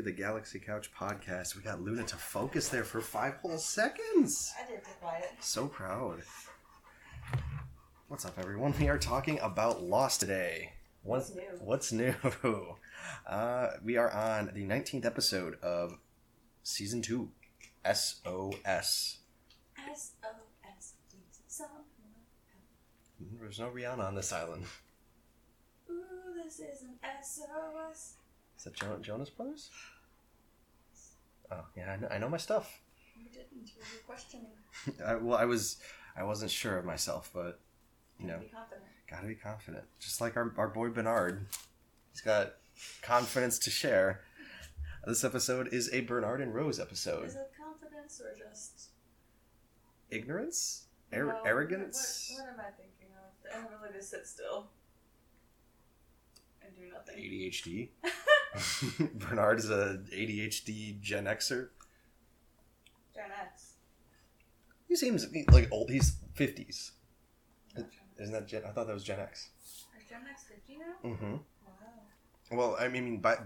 to the Galaxy Couch podcast. We got Luna to focus there for five whole seconds. I did quiet. So proud. What's up, everyone? We are talking about Lost today. What's new? What's new? Uh, we are on the 19th episode of season 2, SOS. S O S D song. There's no Rihanna on this island. Ooh, this is an SOS. Is that jo- Jonas Brothers? Oh, yeah, I know, I know my stuff. You didn't. You were questioning. I, well, I was, I wasn't sure of myself, but you know, Be confident. gotta be confident. Just like our, our boy Bernard, he's got confidence to share. This episode is a Bernard and Rose episode. Is it confidence or just Ignorance, Ar- No, arrogance, What, what am I thinking of? The ability to sit still and do nothing. ADHD. Bernard is a ADHD Gen Xer. Gen X. He seems like old. He's fifties. Isn't that Gen? I thought that was Gen X. Is Gen X 50 now? Mm-hmm. Wow. Well, I mean, by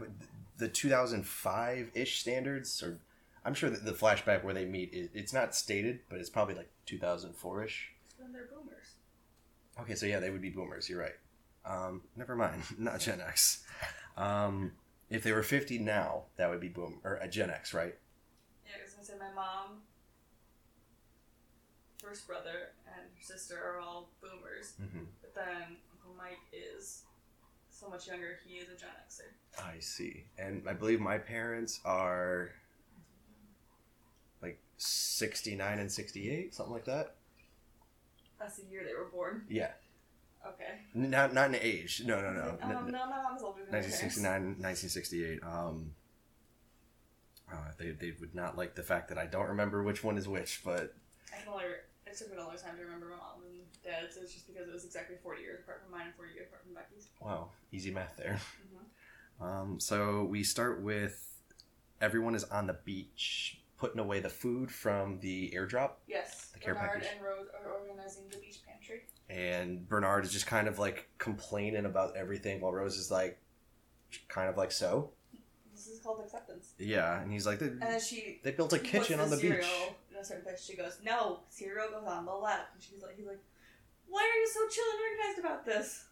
the 2005 ish standards, or I'm sure that the flashback where they meet, it, it's not stated, but it's probably like 2004 ish. Then they're boomers. Okay, so yeah, they would be boomers. You're right. Um, never mind, not Gen X. Um, if they were 50 now, that would be boom or a Gen X, right? Yeah, I was gonna say my mom, first brother, and her sister are all boomers. Mm-hmm. But then Uncle Mike is so much younger. He is a Gen Xer. I see. And I believe my parents are like 69 and 68, something like that. That's the year they were born. Yeah, Okay. Not not in age. No, no, no. Um, N- no, my mom's older than 1969, 1968. Um, uh, they, they would not like the fact that I don't remember which one is which, but I can only. It took me a long time to remember my mom and dad's. It's just because it was exactly 40 years apart from mine and 40 years apart from Becky's. wow, easy math there. Mm-hmm. Um, so we start with everyone is on the beach putting away the food from the airdrop, Yes. The care Bernard package. and Rose are organizing the beach. And Bernard is just kind of like complaining about everything, while Rose is like, kind of like so. This is called acceptance. Yeah, and he's like, they, And then she. they built a kitchen on the beach. cereal In a certain place, she goes, "No, cereal goes on the left." And she's like, "He's like, why are you so chill and organized about this?"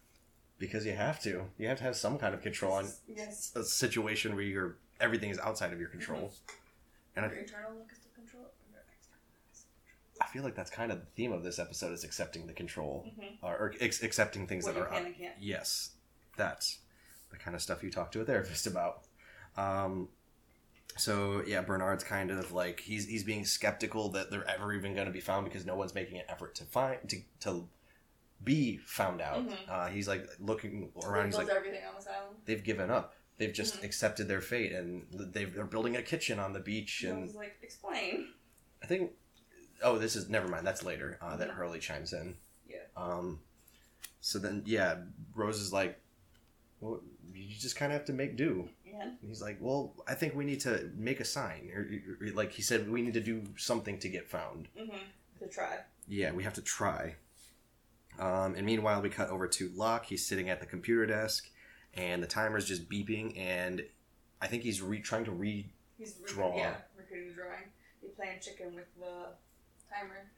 Because you have to. You have to have some kind of control on Yes. a situation where you're everything is outside of your control. Mm-hmm. And I, Your internal locus of control or your external locus I feel like that's kind of the theme of this episode is accepting the control control? or, or ex- accepting things What that are can can't. Yes, that's the kind of stuff you talk to a therapist about. Um, so yeah, Bernard's kind of like he's he's being skeptical that they're ever even going to be found because no one's making an effort to find to to be found out. Mhm. Uh, he's like looking around. He's like everything on this island. they've given up. They've just Mhm. accepted their fate, and they've, they're building a kitchen on the beach. And I was like, explain. I think, oh, this is never mind. That's later uh, that. Hurley chimes in. Yeah. Um, so then, yeah, Rose is like, well, you just kind of have to make do. And And he's like, well, I think we need to make a sign, or, or- or- like he said, we need to do something to get found. mm-hmm. to try. Yeah, we have to try. Um, and meanwhile, we cut over to Locke. He's sitting at the computer desk, and the timer's just beeping. And I think he's re- trying to read. He's re- Draw. Yeah, drawing. He's playing chicken with the timer,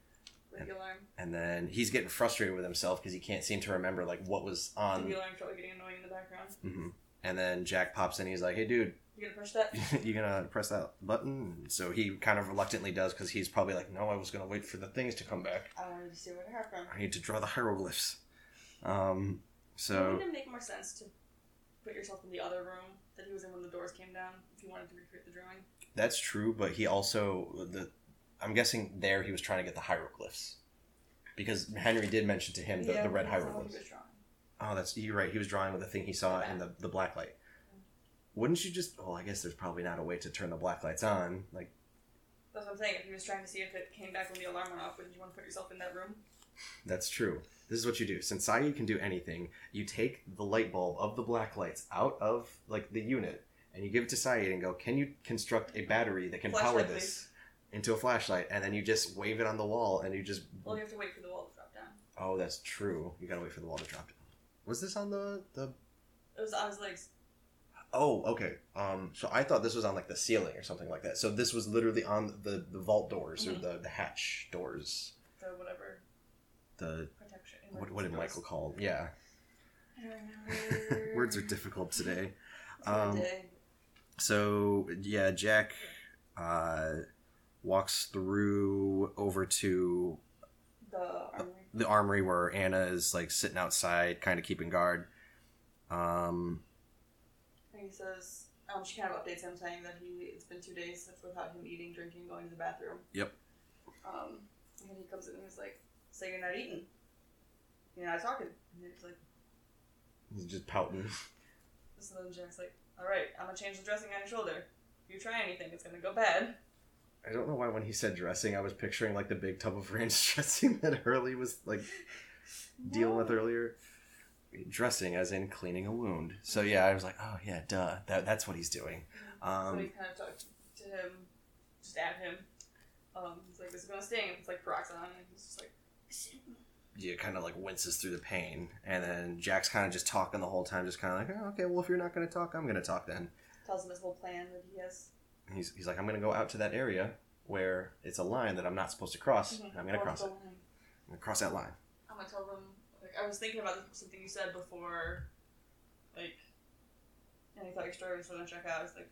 with the alarm. And then he's getting frustrated with himself because he can't seem to remember like what was And on. the alarm's probably getting annoying in the background. Mm-hmm. And then Jack pops in. He's like, "Hey, dude, You gonna push that? you gonna press that button?" So he kind of reluctantly does because he's probably like, "No, I was gonna wait for the things to come back. I wanted to see where it happened. I need to draw the hieroglyphs." Um, so Wouldn't it make more sense to put yourself in the other room that he was in when the doors came down if you wanted to recreate the drawing? That's true, but he also the I'm guessing there he was trying to get the hieroglyphs. Because Henry did mention to him the, the red that's not what he hieroglyphs. Oh, that's you're right. He was drawing with the thing he saw in the, the black light. Wouldn't you just well, I guess there's probably not a way to turn the black lights on. Like That's what I'm saying. If he was trying to see if it came back when the alarm went off, wouldn't you want to put yourself in that room? that's true. This is what you do. Since Sayid can do anything, you take the light bulb of the black lights out of like the unit and you give it to Sayid and go, Can you construct a battery that can power Flashlight, this. Into a flashlight? And then you just wave it on the wall and you just Well, you have to wait for the wall to drop down. Oh, that's true. You gotta wait for the wall to drop down. Was this on the the? It was on his legs. Oh, okay. Um, so I thought this was on like the ceiling or something like that. So this was literally on the the vault doors Mhm. or the the hatch doors. The whatever The protection. what, what did Michael call? Yeah, I don't remember. words are difficult today. It's been a Um. So yeah, Jack uh, walks through over to the armory. the armory where Ana is like sitting outside, kind of keeping guard. Um, And he says, um, she kind of updates him saying that he it's been two days without him eating, drinking, going to the bathroom. Yep. Um, and then he comes in and he's like, "So you're not eating? You're not talking?" And he's like, he's just pouting. "So then Jack's like, all right, I'm gonna change the dressing on your shoulder. If you try anything, it's gonna go bad." I don't know why when he said dressing, I was picturing like the big tub of ranch dressing that Hurley was like dealing with earlier. Dressing, as in cleaning a wound. So yeah, I was like, oh yeah, duh. That, that's what he's doing. so Um, he kind of talked to him, just at him. Um, he's like, "This is gonna sting." It's like peroxide, and he's just like, yeah, kind of like winces through the pain, and then Jack's kind of just talking the whole time, just kind of like, oh, okay, well if you're not going to talk, I'm going to talk then. tells him his whole plan that he has. He's, he's like, I'm going to go out to that area where it's a line that I'm not supposed to cross. Mhm. and I'm going to cross it. line. I'm going to cross that line. I'm gonna tell them. Like, I was thinking about something you said before, like, and I thought your story was gonna check out. It's like,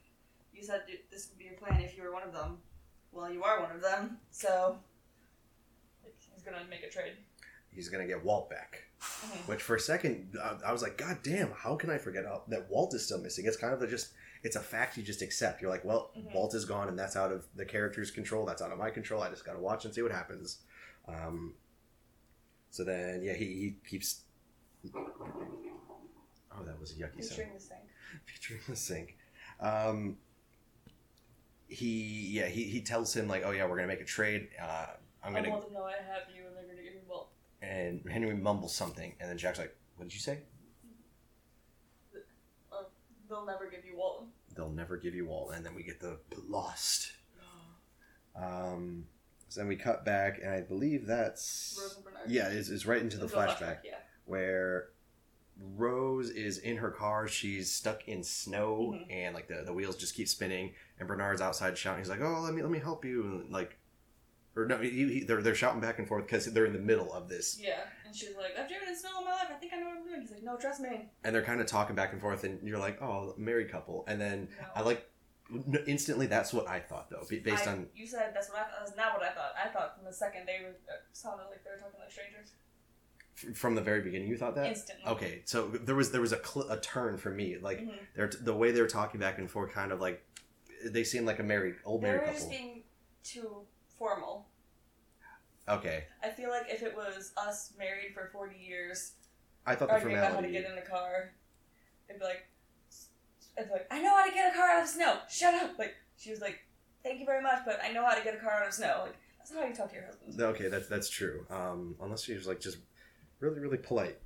you said this would be your plan if you were one of them. Well, you are one of them, so like, he's gonna make a trade. He's going to get Walt back. Which for a second, I, I was like, God damn, how can I forget how, that Walt is still missing? It's kind of a just, it's a fact you just accept. You're like, well, Mhm. Walt is gone, and that's out of the character's control. That's out of my control. I just got to watch and see what happens. Um, so then, yeah, he, he keeps. Oh, that was a yucky sound. Featuring the sink. Featuring the sink. Um, he, yeah, he, he tells him, like, oh, yeah, we're going to make a trade. Uh, I'm going to. want to know I have you, and they're gonna give me well. And Henry mumbles something, and then Jack's like, what did you say? Uh, they'll never give you Walton. they'll never give you all and then we get the lost um so then we cut back and i believe that's Rose and Bernard. yeah it's, it's right into the Into a flashback Yeah. where rose is in her car she's stuck in snow Mhm. and like the, the wheels just keep spinning and bernard's outside shouting he's like oh let me let me help you and like or no he, he, they're, they're shouting back and forth because they're in the middle of this Yeah, and she's like, I've driven in snow all my life. I think I know what I'm doing. He's like, No, trust me. and they're kind of talking back and forth and you're like oh married couple and then No. i like instantly that's what i thought though based I- on you said that's what I thought. That's not what I thought. I thought from the second they were uh, sounded like they were talking like strangers. F- from the very beginning you thought that Instantly. okay so there was there was a, cl- a turn for me like Mhm. they're the way they were talking back and forth kind of like they seemed like a married old They married were couple just being too formal. okay I feel like if it was us married for forty years i thought the arguing about how to get in the car, it'd be like, like, I know how to get a car out of snow. Shut up. Like she was like, Thank you very much, but I know how to get a car out of snow. Like that's not how you talk to your husband. okay that's that's true um unless she was like just really really polite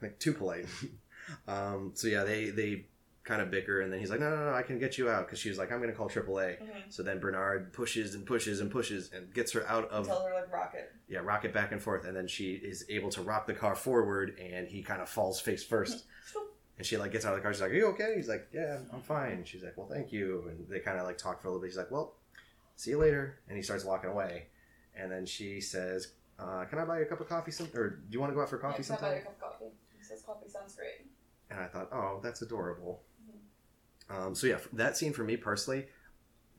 like too polite um so yeah they they kind of bicker and then he's like no no no i can get you out because she's like i'm gonna call aaa Mm-hmm. so then bernard pushes and pushes and pushes and gets her out of Tell her like rocket. yeah, rocket back and forth, and then she is able to rock the car forward, and he kind of falls face first. And she like gets out of the car. She's like, "Are you okay?" He's like, "Yeah, I'm fine." She's like, "Well, thank you." And they kind of like talk for a little bit. He's like, "Well, see you later," and he starts walking away. And then she says, uh, "Can I buy you a cup of coffee? Some or do you want to go out for coffee yeah, can I buy you sometime?" a cup of coffee. He says coffee sounds great. And I thought, "Oh, that's adorable." Um, so yeah, that scene for me personally,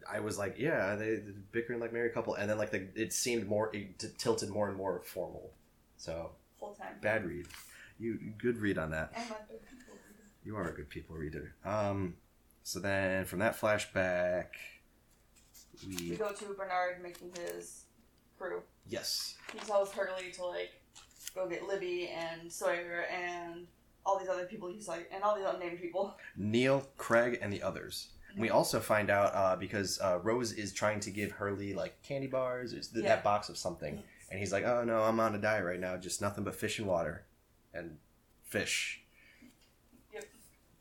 I was like, "Yeah, they bickering like married couple," and then like the it seemed more it t- tilted more and more formal. So Full time. bad read. You good read on that. I'm a good people reader. You are a good people reader. Um, so then from that flashback, We we go to Bernard making his crew. yes, He tells Hurley to like go get Libby and Sawyer and all these other people he's like and all these unnamed people. Neil, Craig, and the others. We also find out uh, because uh, Rose is trying to give Hurley like candy bars, th- Yeah. that box of something, and he's like, "Oh no, I'm on a diet right now, just nothing but fish and water, and fish." Yep.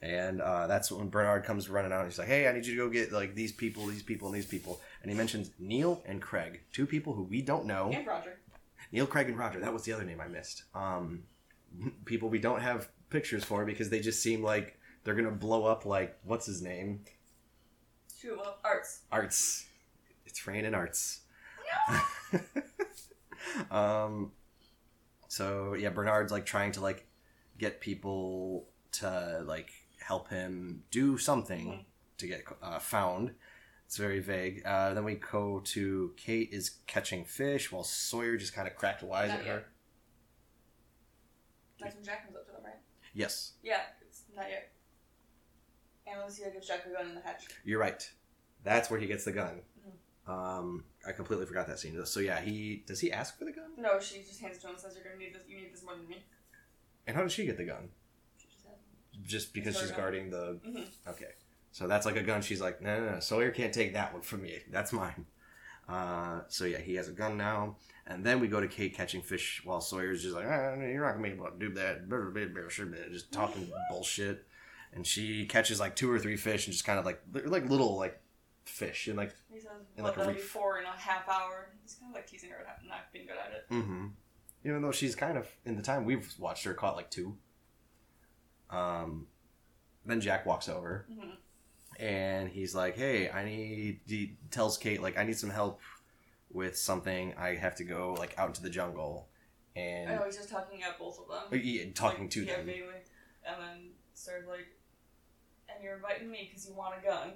And uh, that's when Bernard comes running out. and He's like, "Hey, I need you to go get like these people, these people, and these people." And he mentions Neil and Craig, two people who we don't know. And Roger. Neil, Craig, and Roger. That was the other name I missed. Um, people we don't have pictures for because they just seem like they're gonna blow up like what's his name? Shoot, well, Arzt. Arzt. It's raining Arzt. um. So yeah, Bernard's like trying to like get people to like help him do something Mhm. to get uh, found. It's very vague. Uh, then we go to Kate is catching fish while Sawyer just kind of cracked wise Not at yet. her. That's when Jack comes up to them, right? Yes, Yeah, it's not yet. And Lucia gives Jack a gun in the hatch. you're right. That's where he gets the gun. Mhm. Um, I completely forgot that scene. So yeah, he does he ask for the gun? No, she just hands it to him and says, "You're gonna need this. You need this more than me." And how does she get the gun? She just. Just because she's gun. guarding the. Mhm. Okay, so that's like a gun. She's like, no, no, no. Sawyer can't take that one from me. That's mine. Uh, so yeah, he has a gun now. And then we go to Kate catching fish while Sawyer's just like, ah, you're not gonna be able to do that. Just talking bullshit. And she catches like two or three fish and just kind of like they're like little like fish and like He says, In like a that'll reef. four in a half hour." He's kind of like teasing her about not being good at it. Mm-hmm. Even though she's kind of in the time we've watched her caught like two. Um, then Jack walks over hmm and he's like, "Hey, I need." He tells Kate like, "I need some help with something. I have to go like out into the jungle." And know he's just talking at both of them. Yeah, talking Like, to yeah, them. And then Sawyer's like, "And you're inviting me because you want a gun?"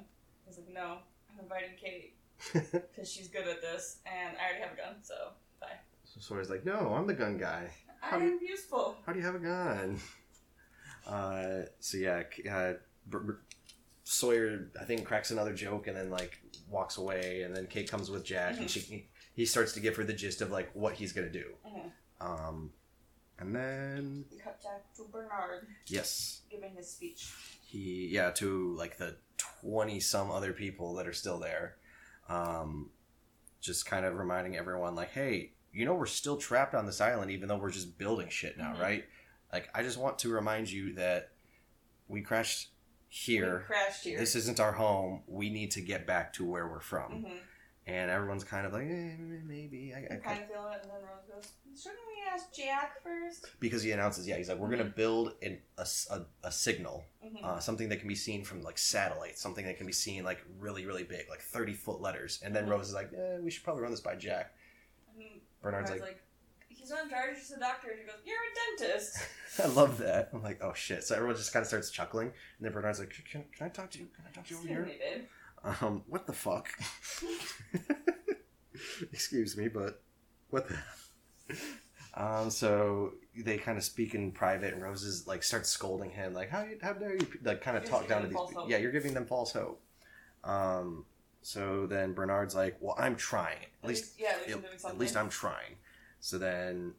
He's like, "No, I'm inviting Kate because she's good at this, and I already have a gun, so bye." so Sawyer's like, "No, I'm the gun guy. How I do useful. How do you have a gun?" Uh, so yeah, uh, Sawyer I think cracks another joke and then like walks away, and then Kate comes with Jack, and she he starts to give her the gist of like what he's gonna do. Mhm. Um, and then We cut back to Bernard yes, giving his speech. he yeah to like the 20 some other people that are still there um just kind of reminding everyone like hey you know we're still trapped on this island even though we're just building shit now Mhm. right like i just want to remind you that we crashed We here crashed here. this isn't our home we need to get back to where we're from hmm and everyone's kind of like eh, maybe I, I, I'm kind of feeling it, and then Rose goes, "Shouldn't we ask Jack first? because he announces yeah he's like we're gonna build an, a, a- a signal Mm-hmm. uh, something that can be seen from like satellites, something that can be seen like really, really big, like thirty foot letters. And then Mhm. Rose is like, eh, "We should probably run this by Jack." and Bernard's Bernard's like, like, "He's not in charge. He's just a doctor." And she goes, "You're a dentist." "I love that." I'm like, "Oh shit!" So everyone just kind of starts chuckling, and then Bernard's like, "Can, can I talk to you? Can I talk to you over here?" Intimidated. Um, what the fuck? Excuse me, but what the? Um, so they kind of speak in private, and Rose is like starts scolding him, like, "How you, how dare you?" Like, kind of You're talk down to these. people. Yeah, you're giving them false hope. Um, so then Bernard's like, "Well, I'm trying. At, At least, least, yeah, at least at, I'm doing something. at least I'm trying." So then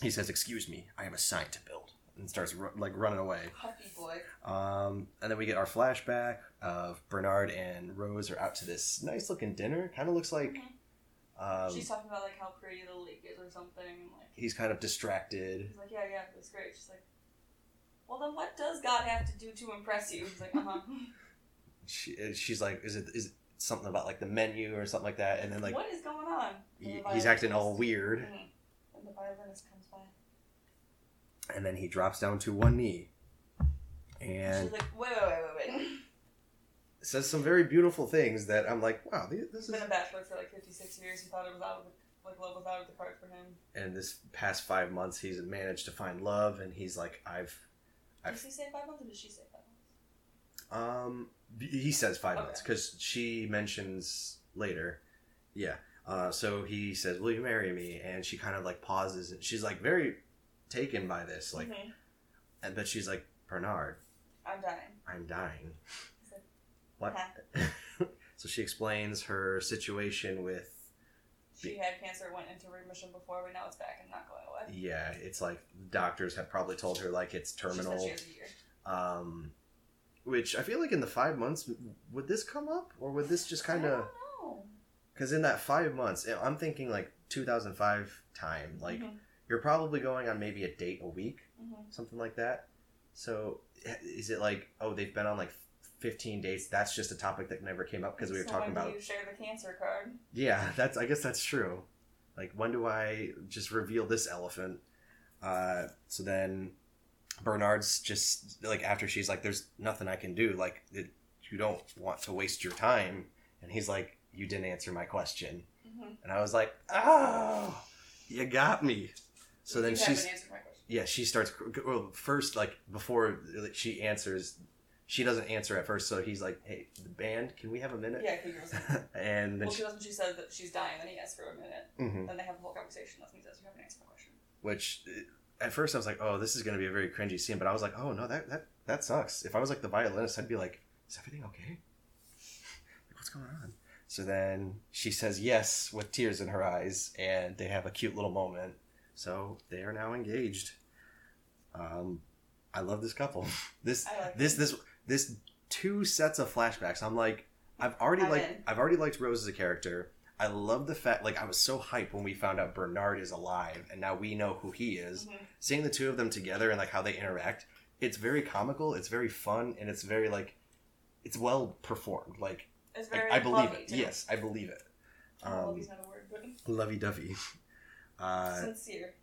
he says, "Excuse me, I have a sign to build," and starts ru- like running away. Puppy boy. Um, and then we get our flashback of Bernard and Rose are out to this nice looking dinner. Kind of looks like Mhm. um, She's talking about like how pretty the lake is or something. and, Like he's kind of distracted. he's like, yeah, yeah, it's great. She's like, well, then what does God have to do to impress you? He's like, uh huh. She, she's like, "Is it is it something about like the menu or something like that?" And then like what is going on? He, he's acting all weird, Mhm. And the violinist comes by. and then he drops down to one knee, And she's like, wait, wait, wait, wait, wait. says some very beautiful things that I'm like, "Wow, this He's is." been a bachelor for like 56 years. He thought it was out of the, like love was out of the cards for him. And this past five months, he's managed to find love, and he's like, "I've." Did I've he say five months or did she say five months? Um, he says five Okay. months because she mentions later. Yeah. Uh, so he says, "Will you marry me?" And she kind of like pauses, and she's like very taken by this, like, Mhm. and but she's like, "Bernard, I'm dying. I'm dying." Like, What? So she explains her situation with. She had cancer, went into remission before, but now it's back and not going away. Yeah, it's like doctors have probably told her like it's She terminal. she year. Um, which I feel like in the five months, would this come up or would this just kind of? Because in that five months, I'm thinking like 2005 time. Like Mhm. you're probably going on maybe a date a week, Mhm. something like that. So eh, is it like oh they've been on like 15 dates? That's just a topic that never came up because we were So talking when do about You share the cancer card. yeah. That's I guess that's true. Like when do I just reveal this elephant? Uh, so then Bernard's just like after she's like, "There's nothing I can do. Like, it, you don't want to waste your time," and he's like, "You didn't answer my question," Mhm. and I was like, "Oh, you got me." So then she's my yeah, she starts well, first like before she answers, she doesn't answer at first. So he's like, "Hey, the band, can we have a minute?" Yeah, because and then well, she, she does when she says that she's dying. Then he asks for a minute. Mhm. Then they have a whole conversation. That's when he says, "You haven't answered my question." which at first I was like, "Oh, this is going to be a very cringy scene," but I was like, "Oh no, that that that sucks." If I was like the violinist, I'd be like, "Is everything okay? Like, what's going on?" So then she says yes with tears in her eyes, and they have a cute little moment. So they are now engaged. Um, I love this couple. This like this it. this this two sets of flashbacks. I'm like, I've already I'm liked. I've already liked Rose as a character. I love the fact like I was so hyped when we found out Bernard is alive and now we know who he is. Mhm. Seeing the two of them together and like how they interact, it's very comical, it's very fun, and it's very like it's well performed. Like It's I, believe it. too. Yes, I believe it. Um, not a word, but lovey dovey. Uh, sincere.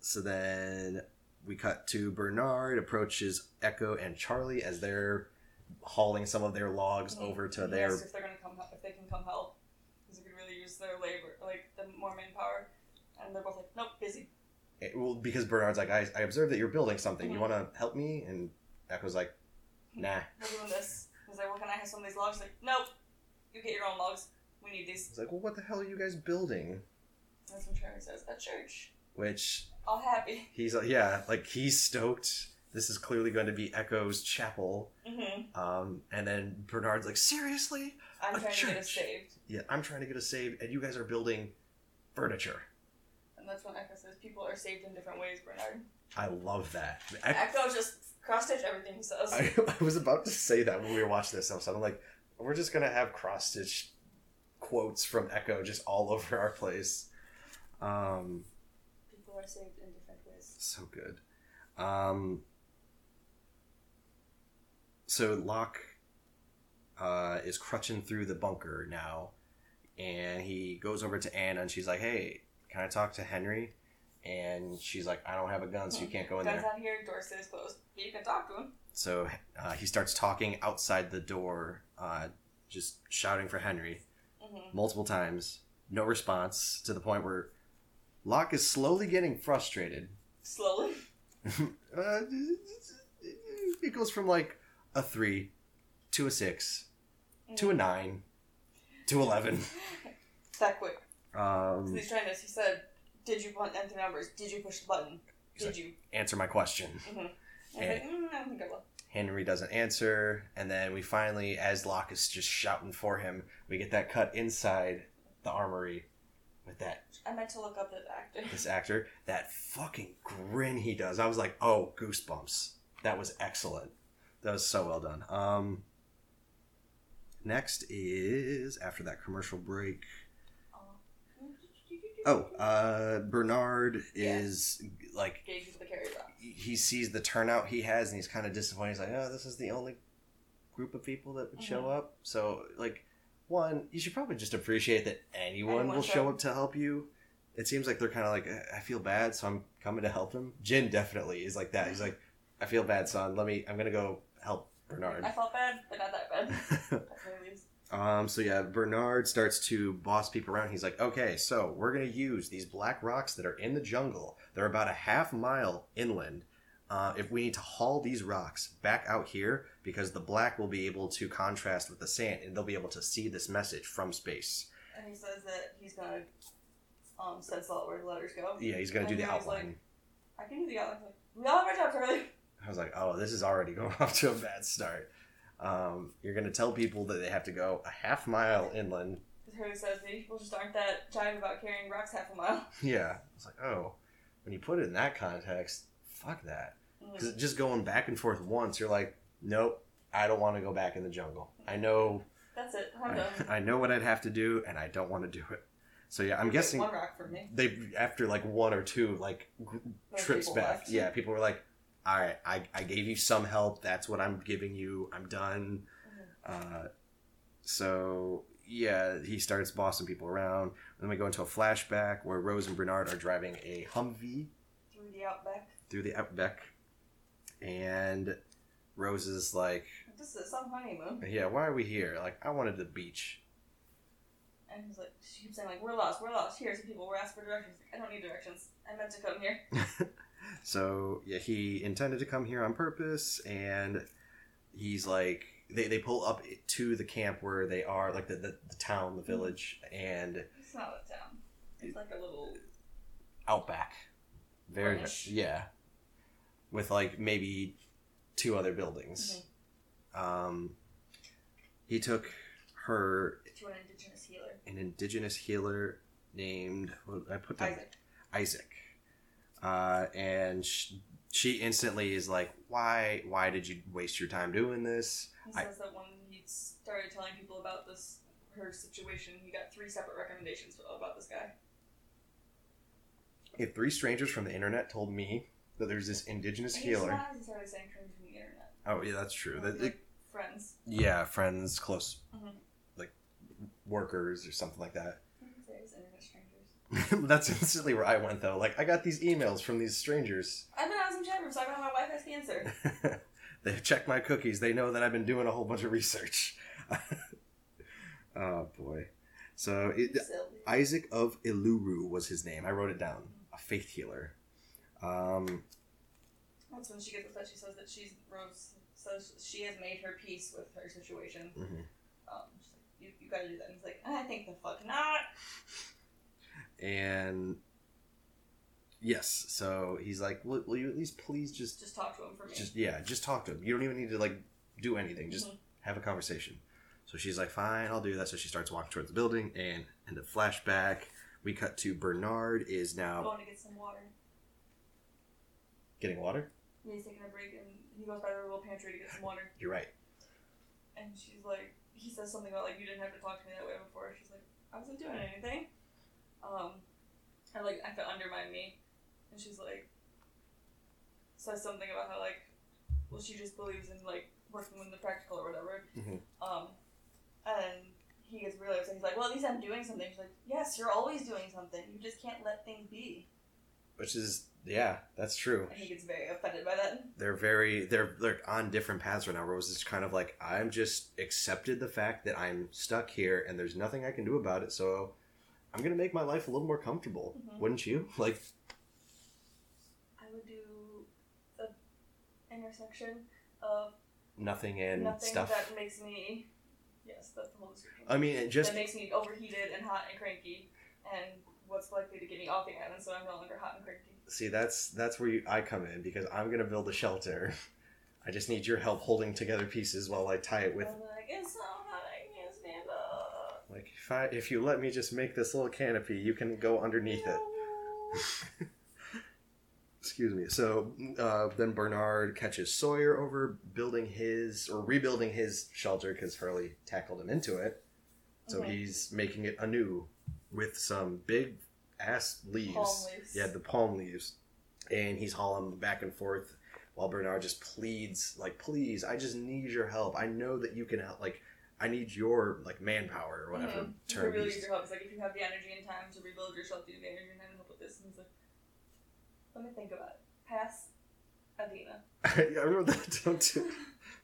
so then we cut to Bernard approaches Eko and Charlie as they're hauling some of their logs over to He their if they're gonna come, if they can come help, their labor, like the more manpower. And they're both like, "Nope, busy." Eh, well because Bernard's like I, I observed that you're building something. You Mhm. want to help me? And Eko's like, Nah. We're doing this. He's like, "Well, can I have some of these logs?" He's like, "Nope, you get your own logs. We need these." He's like, well, what the hell are you guys building? That's what Charlie says, "A church." Which All happy. he's like, yeah, like he's stoked. This is clearly going to be Eko's chapel. hmm Um, and then Bernard's like, seriously? I'm A trying to get us saved. Yeah, I'm trying to get us saved, and you guys are building furniture. And that's when Eko says, "People are saved in different ways." Bernard. I love that. Ech- Eko just cross stitch everything he says. I, I was about to say that when we were watching this episode. I'm like, we're just gonna have cross stitch quotes from Eko just all over our place. Um, People are saved in different ways. so good. Um, so Locke uh, is crutching through the bunker now, and he goes over to Ana, and she's like, "Hey, can I talk to Henry?" And she's like, "I don't have a gun, so you can't go in Guns there." out here, door stays closed. You can talk to him. So uh, he starts talking outside the door, uh, just shouting for Henry hmm multiple times. No response to the point where Locke is slowly getting frustrated. Slowly. uh, it goes from like a three to a six to a nine to eleven. that quick. Um, he's trying to. He said, "Did you want enter numbers? Did you push the button? Did like, you?" answer my question. Mm-hmm. Eh. like, mm, I don't think I will. Henry doesn't answer, and then we finally, as Locke is just shouting for him, we get that cut inside the armory with that I meant to look up the actor. this actor. That fucking grin he does. I was like, oh, goosebumps. That was excellent. That was so well done. Um, next is after that commercial break. Oh, uh, Bernard Yeah. is like Gauge the carry rock. he sees the turnout he has and he's kind of disappointed. He's like, oh, this is the only group of people that would show Mhm. up. So, like, one, you should probably just appreciate that anyone, Anyone will show show up. to help you. It seems like they're kind of like, I feel bad, so I'm coming to help him. Jin definitely is like that. He's like, I feel bad, son. Let me, I'm going to go help Bernard. I felt bad, but not that bad. That's what it is. Um, so yeah, Bernard starts to boss people around. He's like, okay, so we're gonna use these black rocks that are in the jungle. They're about a half mile inland. Uh, if we need to haul these rocks back out here, because the black will be able to contrast with the sand, and they'll be able to see this message from space. And he says that he's gonna um stencil out where the letters go. Yeah, he's gonna do the he's like- outline. I can do the outline. Like, we all have our job, Charlie. I was like, oh, this is already going off to a bad start. Um, you're gonna tell people that they have to go a half mile inland Harry says maybe people just aren't that jive about carrying rocks half a mile. Yeah. It's like, oh, when you put it in that context, fuck that. Mm. Because just going back and forth once, you're like, nope, I don't want to go back in the jungle. I know, That's it. I'm I, done. I know what I'd have to do, and I don't want to do it. So yeah, I'm guessing one rock from me. they after like one or two like gr- trips back, left. yeah, people were like, all right, I, I gave you some help. That's what I'm giving you. I'm done. Uh, so yeah, he starts bossing people around. Then we go into a flashback where Rose and Bernard are driving a Humvee Through the outback. through the outback, and Rose is like, This is some honeymoon. "Yeah, why are we here? Like, I wanted the beach." And he's like, she keeps saying like, we're lost, we're lost. Here, some people were asked for directions. I don't need directions. I meant to come here. So yeah, he intended to come here on purpose, and he's like, they, they pull up to the camp where they are, like the, the, the town, the village, and It's not a town. It's like a little. outback. Very yeah, with like maybe two other buildings. Um, he took her To an indigenous healer. an indigenous healer named what I put that Isaac. Isaac, uh, and she, she instantly is like, "Why? Why did you waste your time doing this?" He I- says that when he started telling people about this, her situation, he got three separate recommendations about this guy. If three strangers from the internet told me that there's this indigenous He healer, and started saying from the internet. oh yeah, that's true. That, Like, friends. yeah, friends, close, Mhm. like workers or something like that. There's internet strangers. that's instantly where I went though. Like, I got these emails from these strangers. I've been on some chat rooms talking about my wife has cancer. They've checked my cookies. They know that I've been doing a whole bunch of research. oh boy. So it, Isaac of Uluru was his name. I wrote it down. A faith healer. Um, That's when she gets upset. She says that she's Rose says she has made her peace with her situation. mhm. Um, she's like, you, you gotta do that. And he's like, I think the fuck not. And yes, so he's like, will, will you at least please just, Just talk to him for me. just yeah, just talk to him. You don't even need to like do anything. Just Mhm. have a conversation. So she's like, fine, I'll do that. So she starts walking towards the building, and in the flashback, we cut to Bernard is now going to get some water. getting water. Yeah, he's taking a break and he goes by the little pantry to get some water. You're right. And she's like, he says something about like you didn't have to talk to me that way before. She's like, I wasn't doing anything. Um, and like I to undermine me, and she's like, says something about how like, well she just believes in like working with the practical or whatever. Mhm. Um, and he gets really upset. He's like, well at least I'm doing something. She's like, yes, you're always doing something. You just can't let things be. Which is yeah, that's true. And he gets very offended by that. they're very they're they're on different paths right now. Rose is kind of like I'm just accepted the fact that I'm stuck here and there's nothing I can do about it. So I'm gonna make my life a little more comfortable. Mhm. Wouldn't you? Like I would do the intersection of nothing and nothing stuff. that makes me. Yes, that's the whole description. I mean, it just that makes me overheated and hot and cranky, and what's likely to get me off the island, so I'm no longer hot and cranky. see that's that's where you, I come in because I'm gonna build a shelter. I just need your help holding together pieces while I tie it with like, it's so hot, I can't stand up. like if I if you let me just make this little canopy, you can go underneath it. Excuse me. So uh, then Bernard catches Sawyer over building his or rebuilding his shelter because Hurley tackled him into it. So Mhm. he's making it anew with some big ass leaves. Palm leaves. Yeah, the palm leaves, and he's hauling them back and forth while Bernard just pleads, like, "Please, I just need your help. I know that you can help. Like, I need your like manpower or whatever Mhm. term You really need your help. It's like if you have the energy and time to rebuild your shelter, you have the energy and time to help with this. And he's like, let me think about it. Pass, Adina. yeah, I remember that down too.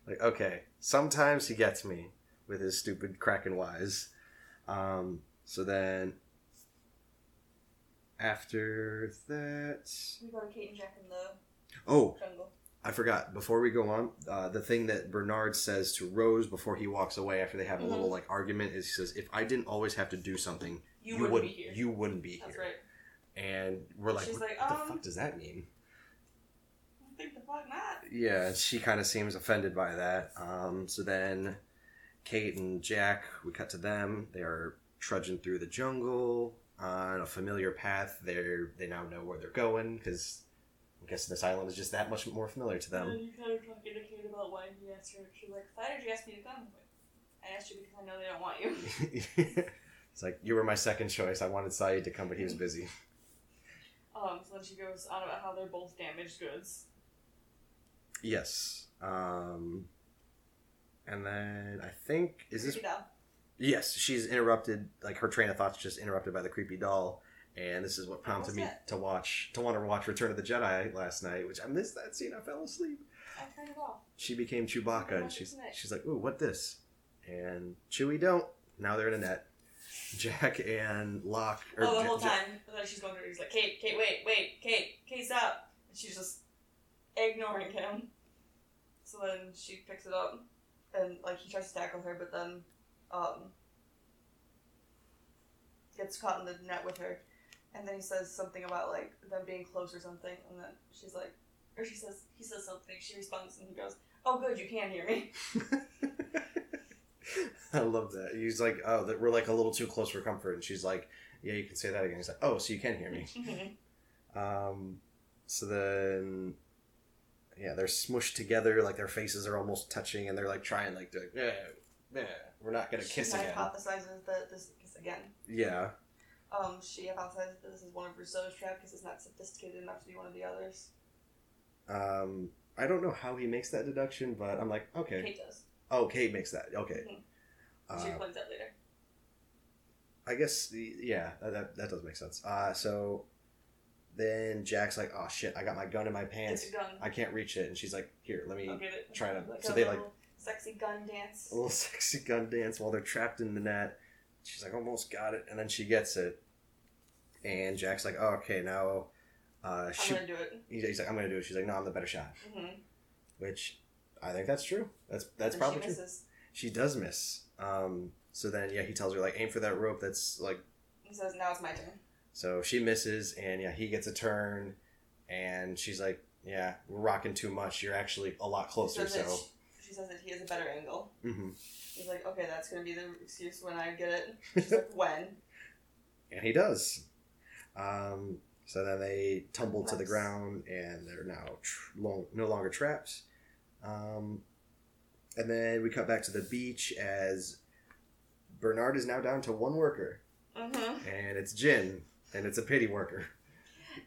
Like, okay, sometimes he gets me with his stupid Kraken wise. Um, so then after that, We go to Kate and Jack in the oh, jungle. I forgot. Before we go on, uh, the thing that Bernard says to Rose before he walks away after they have a Mhm. little like argument is he says, "If I didn't always have to do something, You, you, wouldn't be here. You wouldn't be here. That's here." right. And we're like, She's "What like, the um, fuck does that mean?" I think the fuck not. Yeah, she kind of seems offended by that. Um, so then, Kate and Jack, we cut to them. They are trudging through the jungle on a familiar path. They're they now know where they're going because I'm guessing this island is just that much more familiar to And them. you kind of talking to Kate about why he asked her. She's like, why did you ask me to come? I asked you because I know they don't want you. it's like you were my second choice. I wanted Sayid to come, but he was busy. Um, so then she goes on about how they're both damaged goods. Yes. Um, and then I think is this Creepy doll. Yes, she's interrupted. Like her train of thought's just interrupted by the creepy doll, And this is what prompted me that? to watch to want to watch Return of the Jedi last night, which I missed that scene. I fell asleep. I turned it off. She became Chewbacca, and she's she's like, "Ooh, what this?" And Chewie don't. Now they're in a net. Jack and Locke. or oh, the Ja- whole time. And then she's going through. He's like, Kate, Kate, wait, wait, Kate, Kate, stop. And she's just ignoring him. So then she picks it up, and like he tries to tackle her, but then um gets caught in the net with her. And then he says something about like them being close or something, and then she's like, or she says he says something. She responds, and he goes, "Oh, good, you can hear me." I love that. He's like, "Oh, that we're like a little too close for comfort," and she's like, "Yeah, you can say that again." He's like, "Oh, so you can hear me." Um, so then, yeah, they're smushed together, like their faces are almost touching, and they're like trying, like, to, yeah, yeah, we're not gonna she kiss again. hypothesizes that this kiss again. Yeah, Um, she hypothesizes that this is one of Rousseau's trap because it's not sophisticated enough to be one of the others. um, I don't know how he makes that deduction, but I'm like, okay. Kate does. Oh, Kate makes that. Okay. Mhm. she Uh, explains that later. I guess, yeah, that, that, that does make sense. Uh, so then Jack's like, oh shit, I got my gun in my pants. Gets a gun. I can't reach it. And she's like, here, let me I'll get it. try to- Like so a they, like- sexy gun dance. a little sexy gun dance while they're trapped in the net. She's like, almost got it, and then she gets it, and Jack's like, oh, okay, now, uh, I'm gonna do it. He's like, I'm gonna do it. She's like, no, I'm the better shot, hmm which I think that's true. That's that's and probably she true. She does miss. Um, so then yeah, he tells her like, aim for that rope. That's like, He says, "Now it's my turn." so she misses, and yeah, he gets a turn, and she's like, yeah, we're rocking too much. You're actually a lot closer. that So, she, says that he has a better angle. hmm He's like, "Okay, that's gonna be the excuse when I get it." She's like, "When?" and he does. Um, so then they tumble to the ground, and they're now tr- long, no longer trapped. Um, and then we cut back to the beach as Bernard is now down to one worker, Mm-hmm. and it's Jin, and it's a pity worker.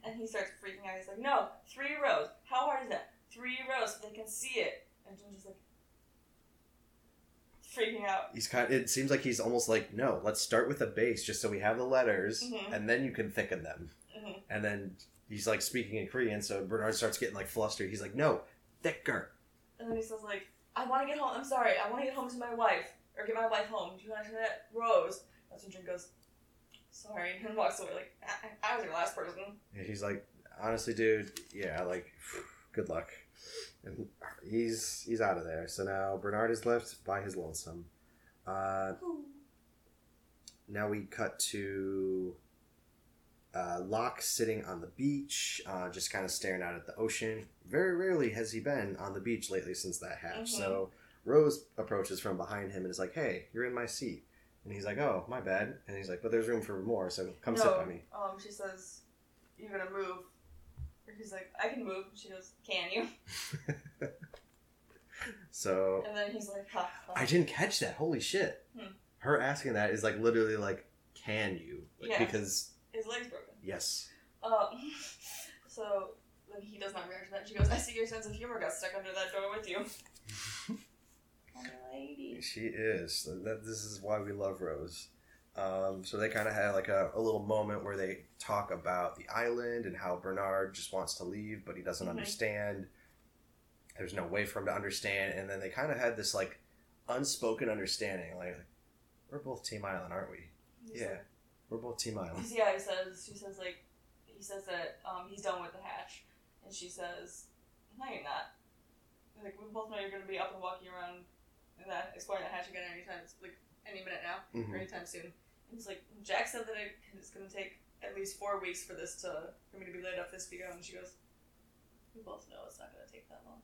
And he starts freaking out. He's like, "No, three rows. How hard is that? Three rows so they can see it." And Jin's just like freaking out. He's kind. Of, It seems like he's almost like, no, let's start with a base just so we have the letters, Mhm. and then you can thicken them. hmm And then he's like speaking in Korean, so Bernard starts getting like flustered. He's like, no, thicker. And then he says like, "I want to get home. I'm sorry. I want to get home to my wife or get my wife home. Do you understand that, Rose?" That's when Jin goes, "Sorry," and walks away. Like, I, I was your last person. And he's like, honestly, dude, yeah, like, good luck. And he's he's out of there. So now Bernard is left by his lonesome. Uh, now we cut to uh, Locke sitting on the beach, uh, just kind of staring out at the ocean. Very rarely has he been on the beach lately since that hatch. Mhm. So Rose approaches from behind him and is like, "Hey, you're in my seat." And he's like, "Oh, my bad." And he's like, "But there's room for more, so come sit by me." Um, she says, "You're gonna move." He's like, "I can move." She goes, "Can you?" So And then he's like, "Ha." ha. I didn't catch that. Holy shit! Hmm. Her asking that is like literally like, "Can you?" Like, Yeah. Because His leg's broken. yes, Um, so then he does not react to that. She goes, "I see your sense of humor got stuck under that door with you." Lady. she is. That this is why we love Rose. Um, so they kind of had like a, a little moment where they talk about the island and how Bernard just wants to leave, but he doesn't Mhm. understand. There's no way for him to understand, and then they kind of had this like unspoken understanding, like we're both Team Island, aren't we? He's Yeah. like- We're both Team Island. yeah, he says. She says like, he says that um, he's done with the hatch, and she says, "No, you're not." Like we both know you're gonna be up and walking around and that exploring that hatch again anytime. It's like any minute now or Mhm. anytime soon. And he's like, Jack said that it's gonna take at least four weeks for this to for me to be laid up this big and she goes, "We both know it's not gonna take that long."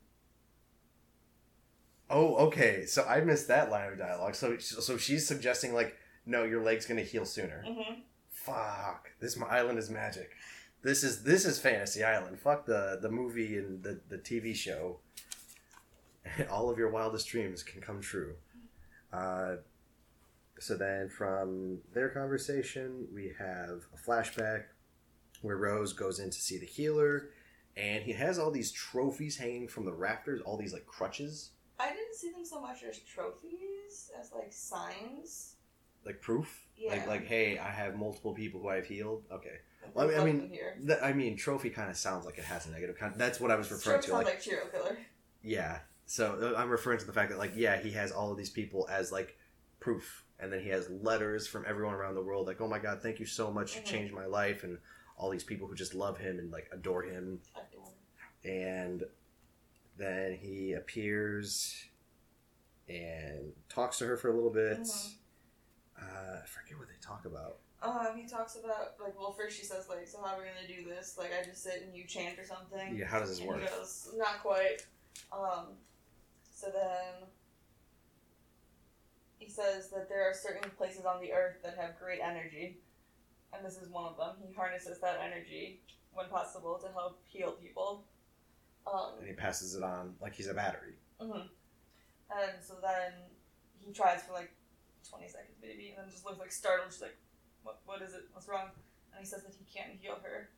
Oh, okay. So I missed that line of dialogue. So, so she's suggesting like, no, your leg's gonna heal sooner. Mm-hmm. Fuck. This my island is magic. This is this is Fantasy Island. Fuck the the movie and the the TV show. All of your wildest dreams can come true. Uh, so then from their conversation, we have a flashback where Rose goes in to see the healer, and he has all these trophies hanging from the rafters, all these like crutches, didn't see them so much as trophies as like signs. like proof. Yeah. Like like, hey, I have multiple people who I've healed. Okay. Well, I mean- I mean. Th- I mean, trophy kind of sounds like it has a negative. Con- that's what I was referring to. sounds Like, like serial killer. yeah. So uh, I'm referring to the fact that, like, yeah, he has all of these people as like proof, and then he has letters from everyone around the world, like, oh my god, thank you so much, you Mhm. changed my life, and all these people who just love him and like adore him, Adore. and then he appears and talks to her for a little bit. Mhm. Uh, I forget what they talk about. Um, he talks about like, well, first she says like, so how are we gonna do this? Like, I just sit and you chant or something. Yeah, how does this work? Goes, not quite. Um, so then he says that there are certain places on the earth that have great energy, and this is one of them. He harnesses that energy when possible to help heal people. Um, And he passes it on like he's a battery. mhm. And so then he tries for like 20 seconds maybe, and then just looks like startled. She's like, what, what is it? What's wrong? And he says that he can't heal her,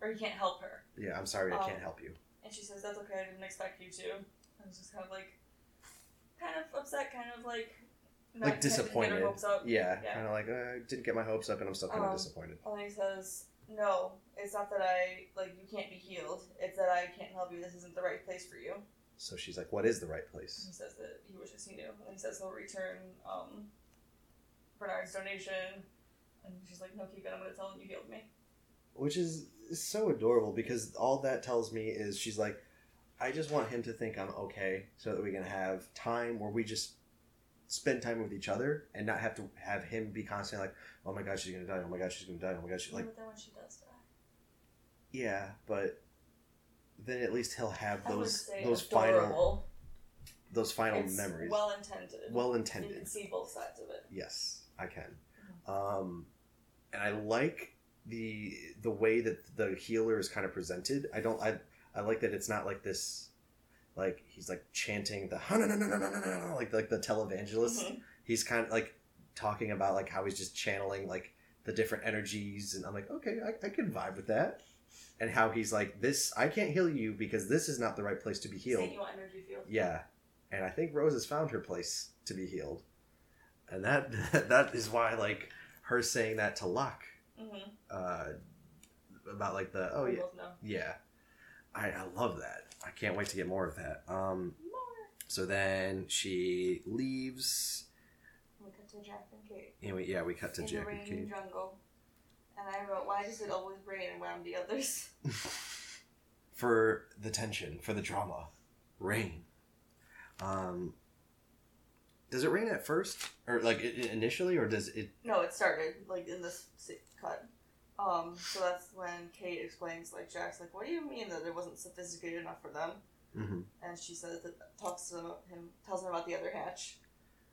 or he can't help her. Yeah, I'm sorry, I Um, can't help you. And she says, That's okay, I didn't expect you to. I was just kind of like, kind of upset, kind of like, not- like disappointed. hopes up. Yeah, Yeah. kind of like uh, didn't get my hopes up, and I'm still kind of Um, disappointed. And he says, No, it's not that I, like, you can't be healed. It's that I can't help you. This isn't the right place for you. So she's like, "What is the right place?" he says that he wishes he knew. And he says he'll return um, Bernard's donation. And she's like, No, keep it. I'm going to tell him you healed me. Which is so adorable because all that tells me is she's like, "I just want him to think I'm okay, so that we can have time where we just spend time with each other and not have to have him be constantly like, oh my god, she's gonna die. Oh my god, she's gonna die. Oh my god, she's like, but then when she does die, yeah, but." Then at least he'll have I those those final those final it's memories. well intended. well You intended. can see both sides of it. Yes, I can. Um, and I like the the way that the healer is kind of presented. I don't. I I like that it's not like this. Like he's like chanting the no no no no no no no like like the televangelist. Mhm. He's kind of like talking about like how he's just channeling like the different energies, and I'm like, okay, I, I can vibe with that. And how he's like, this I can't heal you because this is not the right place to be healed. Saying you want energy field. Yeah, and I think Rose has found her place to be healed, and that that is why like her saying that to Locke Mm-hmm. uh, about like the oh yeah yeah, I I love that. I can't wait to get more of that. Um, More. so then she leaves. We cut to Jack and Kate And we, yeah, we cut to in Jack the and Kate. jungle, and I wrote, "Why does it always rain around the others?" for the tension, for the drama, rain. Um, does it rain at first, or like i- i- initially, or does it? No, it started like in this cut. Um, so that's when Kate explains, like Jack's like, "What do you mean that it wasn't sophisticated enough for them?" Mhm. And she says that talks to him, tells him about the other hatch,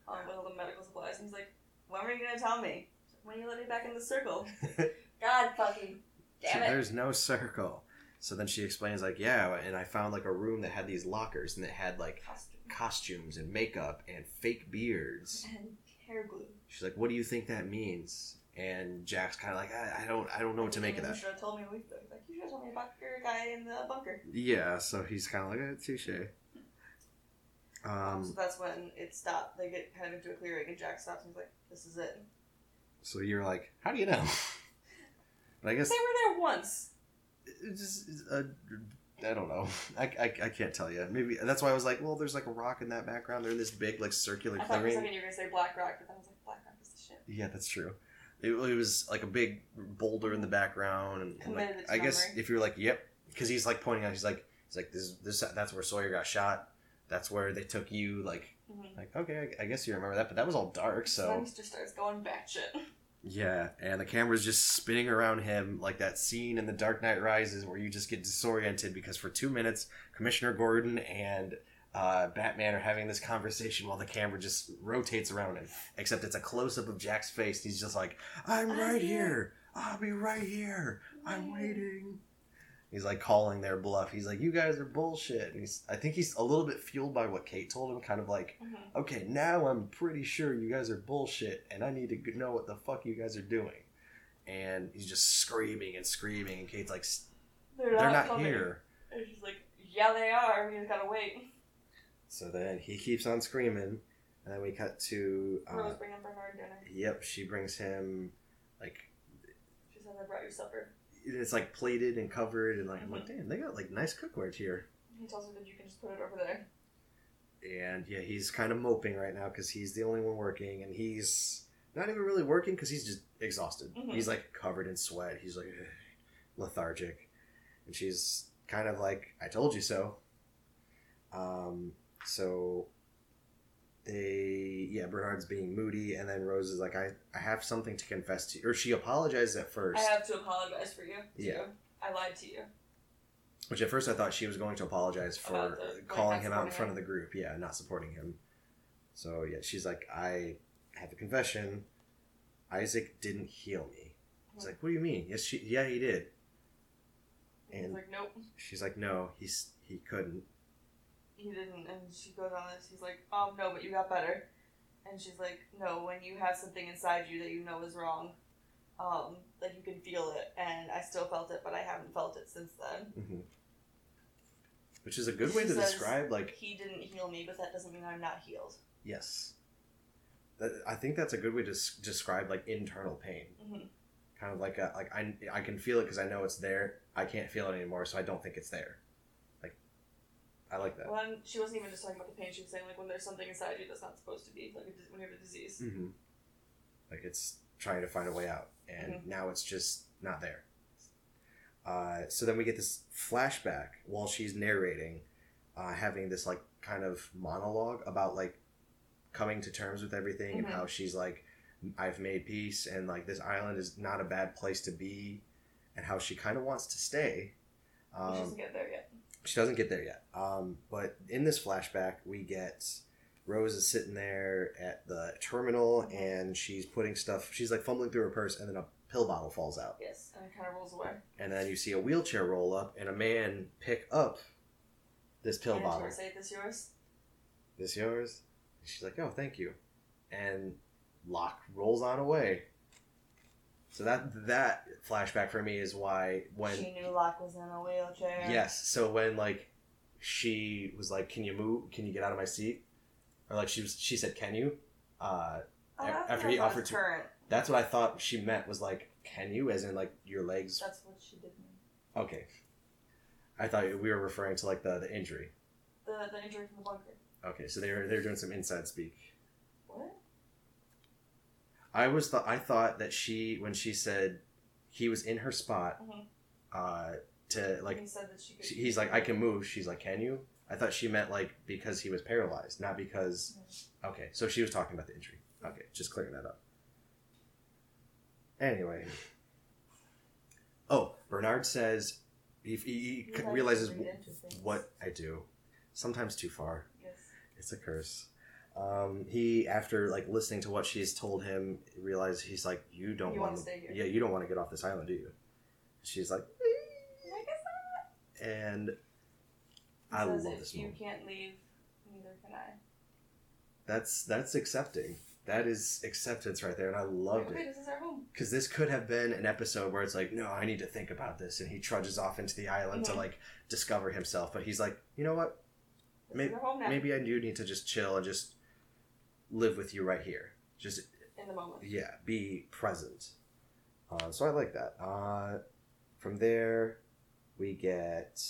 um, with all the medical supplies, and he's like, "When were you gonna tell me? When you let me back in the circle?" God fucking damn So it! there's no circle. So then she explains like, yeah, and I found like a room that had these lockers and it had like Costume costumes and makeup and fake beards. and hair glue. She's like, what do you think that means? And Jack's kind of like, I, I don't, I don't know what to make of that. You should have told me a week ago. Like, you should have told me about your guy in the bunker. Yeah, so he's kind of like, eh, touche. Um, so that's when it stopped. They get kind of into a clearing, and Jack stops and he's like, "This is it." So you're like, how do you know? But I guess They were there once. it's just, uh, I don't know. I, I, I can't tell you. Maybe that's why I was like, well, there's like a rock in that background. They're in this big like circular I thought for a clearing. second you were gonna say Black Rock, but then I was like, Black Rock is the shit. Yeah, that's true. It, it was like a big boulder in the background, and Committed like, I guess if you're like, yep, because he's like pointing out, he's like, he's like, this, this, that's where Sawyer got shot. That's where they took you. Like, Mm-hmm. like okay, I, I guess you remember that, but that was all dark. So just starts going batshit. yeah, and the camera's just spinning around him like that scene in The Dark Knight Rises where you just get disoriented because for two minutes, Commissioner Gordon and uh, Batman are having this conversation while the camera just rotates around him. Except it's a close up of Jack's face. He's just like, I'm right here. I'll be right here. I'm waiting. He's like calling their bluff. He's like, you guys are bullshit. And he's, I think he's a little bit fueled by what Kate told him, kind of like, Mm-hmm. okay, now I'm pretty sure you guys are bullshit, and I need to know what the fuck you guys are doing. And he's just screaming and screaming, and Kate's like, They're they're not, not coming. here. And she's like, Yeah, they are. We just gotta wait. So then he keeps on screaming, and then we cut to, uh, Rose bringing Bernard dinner. yep, she brings him, like, She says, "I brought you supper." It's like plated and covered, and like I'm like, Mhm. damn, they got like nice cookware here. He tells her that you can just put it over there. And yeah, he's kind of moping right now because he's the only one working, and he's not even really working because he's just exhausted. Mhm. He's like covered in sweat. He's like lethargic, and she's kind of like, "I told you so." Um, so they, yeah, Bernard's being moody, and then Rose is like, "I, I have something to confess to," you. or she apologizes at first. I have to apologize for you. Too. Yeah. I lied to you. Which at first I thought she was going to apologize for the- calling him out in front him. of the group. Yeah, not supporting him. So yeah, she's like, I have a confession. Isaac didn't heal me. He's like, what do you mean? Yes, she, yeah, he did. And- like, nope, She's like, no, he's he couldn't. He didn't. And she goes on this. He's like, oh no, but you got better. And she's like, no, when you have something inside you that you know is wrong, um, like you can feel it, and I still felt it, but I haven't felt it since then. hmm Which is a good way She to says- describe like He didn't heal me, but that doesn't mean I'm not healed. yes. That, I think that's a good way to s- describe like internal pain. hmm Kind of like a, like I I can feel it because I know it's there. I can't feel it anymore, so I don't think it's there. I like that. When she wasn't even just talking about the pain, she was saying like when there's something inside you that's not supposed to be, like a, when you have a disease. hmm Like it's trying to find a way out, and Mhm. now it's just not there. Uh, so then we get this flashback while she's narrating, uh, having this like kind of monologue about like coming to terms with everything and Mhm. how she's like, I've made peace, and like this island is not a bad place to be, and how she kind of wants to stay. Um, she doesn't get there yet. She doesn't get there yet. Um, but in this flashback, we get Rose is sitting there at the terminal and she's putting stuff. She's like fumbling through her purse, and then a pill bottle falls out, Yes, and it kind of rolls away. and then you see a wheelchair roll up and a man pick up this pill and bottle. Say, "This yours?" This yours? She's like, oh, thank you, and Locke rolls on away. So that that flashback for me is why when she knew Locke was in a wheelchair. Yes. So when like she was like, "Can you move? Can you get out of my seat?" Or like she was, she said, "Can you?" Uh, Oh, after he offered to- current. that's what I thought she meant was like, "Can you?" As in like your legs. That's what she did mean. Okay. I thought we were referring to like the the injury. The the injury from the bunker. Okay, so they were they were doing some inside speak. I was th- I thought that she when she said he was in her spot, Mhm. uh, to like he she he's like I can move. She's like, "Can you?" I thought she meant like because he was paralyzed, not because. Okay, so she was talking about the injury. Okay, just clearing that up. Anyway. Oh, Bernard says he, he, realizes to read into things. what I do. Sometimes too far. Yes. It's a curse. Um, he, after like listening to what she's told him, realizes he's like, "You don't You want stay here." Yeah, you don't want to get off this island, do you?" She's like, I guess and He I love this you moment. can't leave, neither can I. That's that's accepting. That is acceptance right there, and I loved okay, it. this is our home. because this could have been an episode where it's like, no, I need to think about this, and he trudges off into the island to Mhm. like discover himself. But he's like, you know what? Maybe- home now. Maybe I do need to just chill and just live with you right here. Just In the moment. yeah, be present. Uh, so I like that. Uh, from there, we get.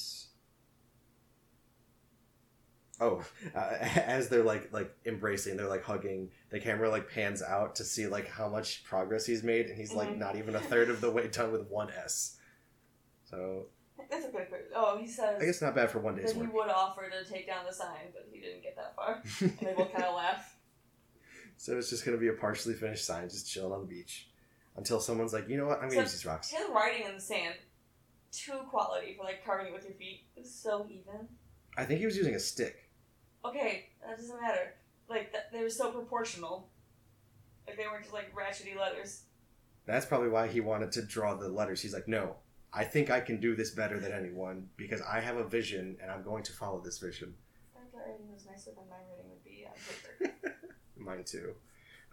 Oh, uh, as they're like like embracing, they're like hugging. The camera like pans out to see like how much progress he's made, and he's like Mhm. not even a third of the way done with one S. So That's a good. Oh, he says I guess not bad for one that day's he work. would offer to take down the sign, but he didn't get that far. And they both kind of laugh. So it's just gonna be a partially finished sign, just chilling on the beach, until someone's like, you know what, I'm gonna So- use these rocks. His writing in the sand, too quality for like carving it with your feet. It was so even. I think he was using a stick. Okay, that doesn't matter. Like th- they were so proportional. Like they weren't just like ratchety letters. That's probably why he wanted to draw the letters. He's like, no, I think I can do this better than anyone because I have a vision and I'm going to follow this vision. That writing was nicer than my writing would be on paper. Mine too.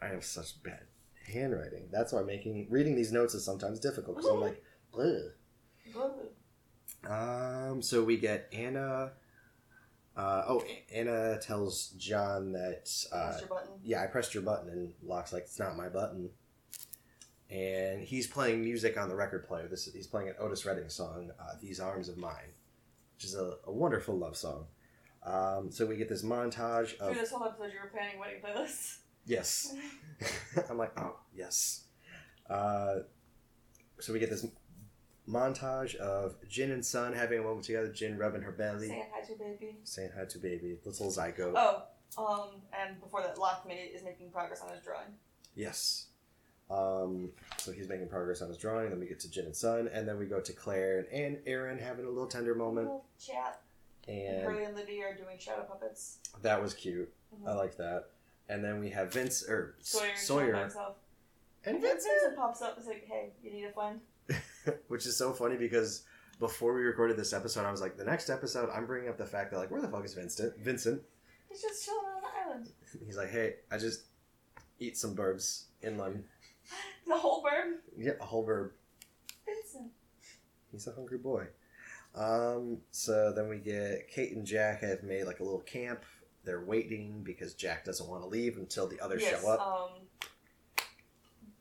I have such bad handwriting. That's why making reading these notes is sometimes difficult because I'm like, Ugh. Um. So we get Ana. Uh, oh, Ana tells John that. Uh, Press your button. yeah, I pressed your button, and Locke's like, it's not my button. and he's playing music on the record player. This is, he's playing an Otis Redding song, uh, "These Arms of Mine," which is a, a wonderful love song. Um, so we get this montage Through of this whole episode, you were planning wedding playlists. yes. I'm like, oh yes. Uh, so we get this montage of Jin and Sun having a moment together. Jin rubbing her belly, Saying hi to baby. saying hi to baby, little zygote. Oh, um, and before that, Lockmate is making progress on his drawing. Yes. Um, so he's making progress on his drawing. Then we get to Jin and Sun, and then we go to Claire and, and Aaron having a little tender moment, Little chat. And Hurley and Libby are doing shadow puppets. that was cute. I Mhm. like that. And then we have Vince or Sawyer, Sawyer, and Vincent, Vincent pops up and is like, hey, you need a friend? which is so funny because before we recorded this episode, I was like, the next episode, I'm bringing up the fact that like, where the fuck is Vincent? Vincent. He's just chilling on the island. He's like, hey, I just eat some burbs in inland. The whole burb. Yeah, a whole burb. Vincent. He's a hungry boy. Um, so then we get Kate and Jack have made like a little camp. They're waiting because Jack doesn't want to leave until the others yes, show up. Um,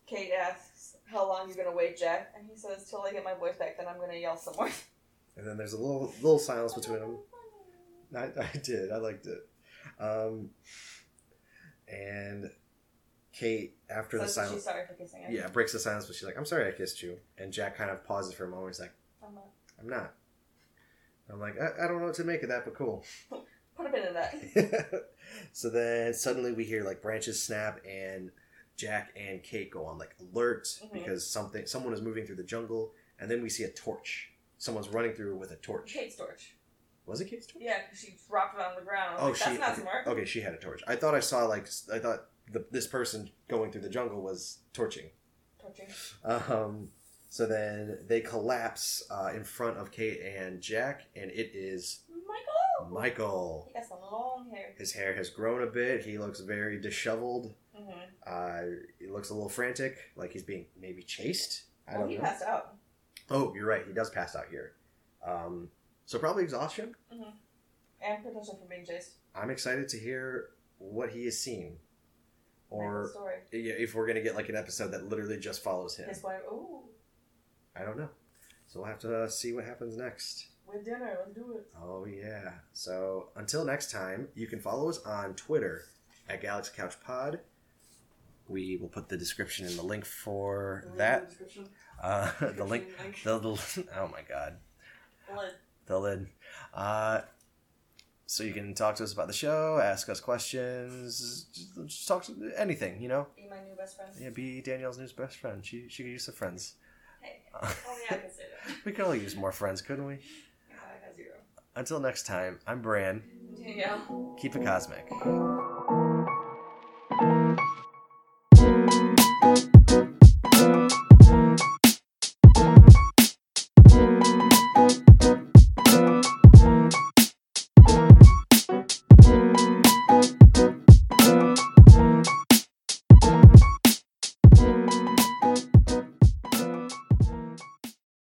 Kate asks, how long you gonna wait, Jack? And he says, till I get my voice back, then I'm gonna yell some more." And then there's a little little silence between them. I, I did. I liked it. Um, and Kate, after the silence, she's sorry for kissing him. yeah, breaks the silence, but she's like, "I'm sorry, I kissed you." And Jack kind of pauses for a moment. He's like, I'm not. "I'm not." I'm like, I, I don't know what to make of that, but cool. Put a pin in that. so then suddenly we hear like branches snap and Jack and Kate go on like alert Mhm. because something someone is moving through the jungle and then we see a torch. Someone's running through with a torch. Kate's torch. Was it Kate's torch? Yeah, because she dropped it on the ground. Oh, like, she That's not okay, smart. okay. She had a torch. I thought I saw like I thought the, this person going through the jungle was torching. Torching. Um, so then they collapse uh, in front of Kate and Jack, and it is Michael! Michael. He got some long hair. His hair has grown a bit. He looks very disheveled. Mm-hmm. Uh, he looks a little frantic, like he's being maybe chased. I Well, don't he know. passed out. Oh, you're right. He does pass out here. Um, so probably exhaustion. Mhm. And potential for being chased. I'm excited to hear what he has seen, or if we're gonna get like an episode that literally just follows him. His wife. Ooh, I don't know. So we'll have to uh, see what happens next. with dinner. Let's do it. Oh yeah. So until next time, you can follow us on Twitter at Galaxy Couch Pod. We will put the description in the link for that. Description. Uh, the link. Link. The, the, oh my god. The Lid. The lid. Uh, so you can talk to us about the show, ask us questions, just, just talk to anything, you know. Be my new best friend. Yeah, be Danielle's new best friend. She she could use some friends. Oh, hey. Only I can say that. we could all use more friends, couldn't we? I got zero. Until next time, I'm Bran. Danielle. Keep it cosmic.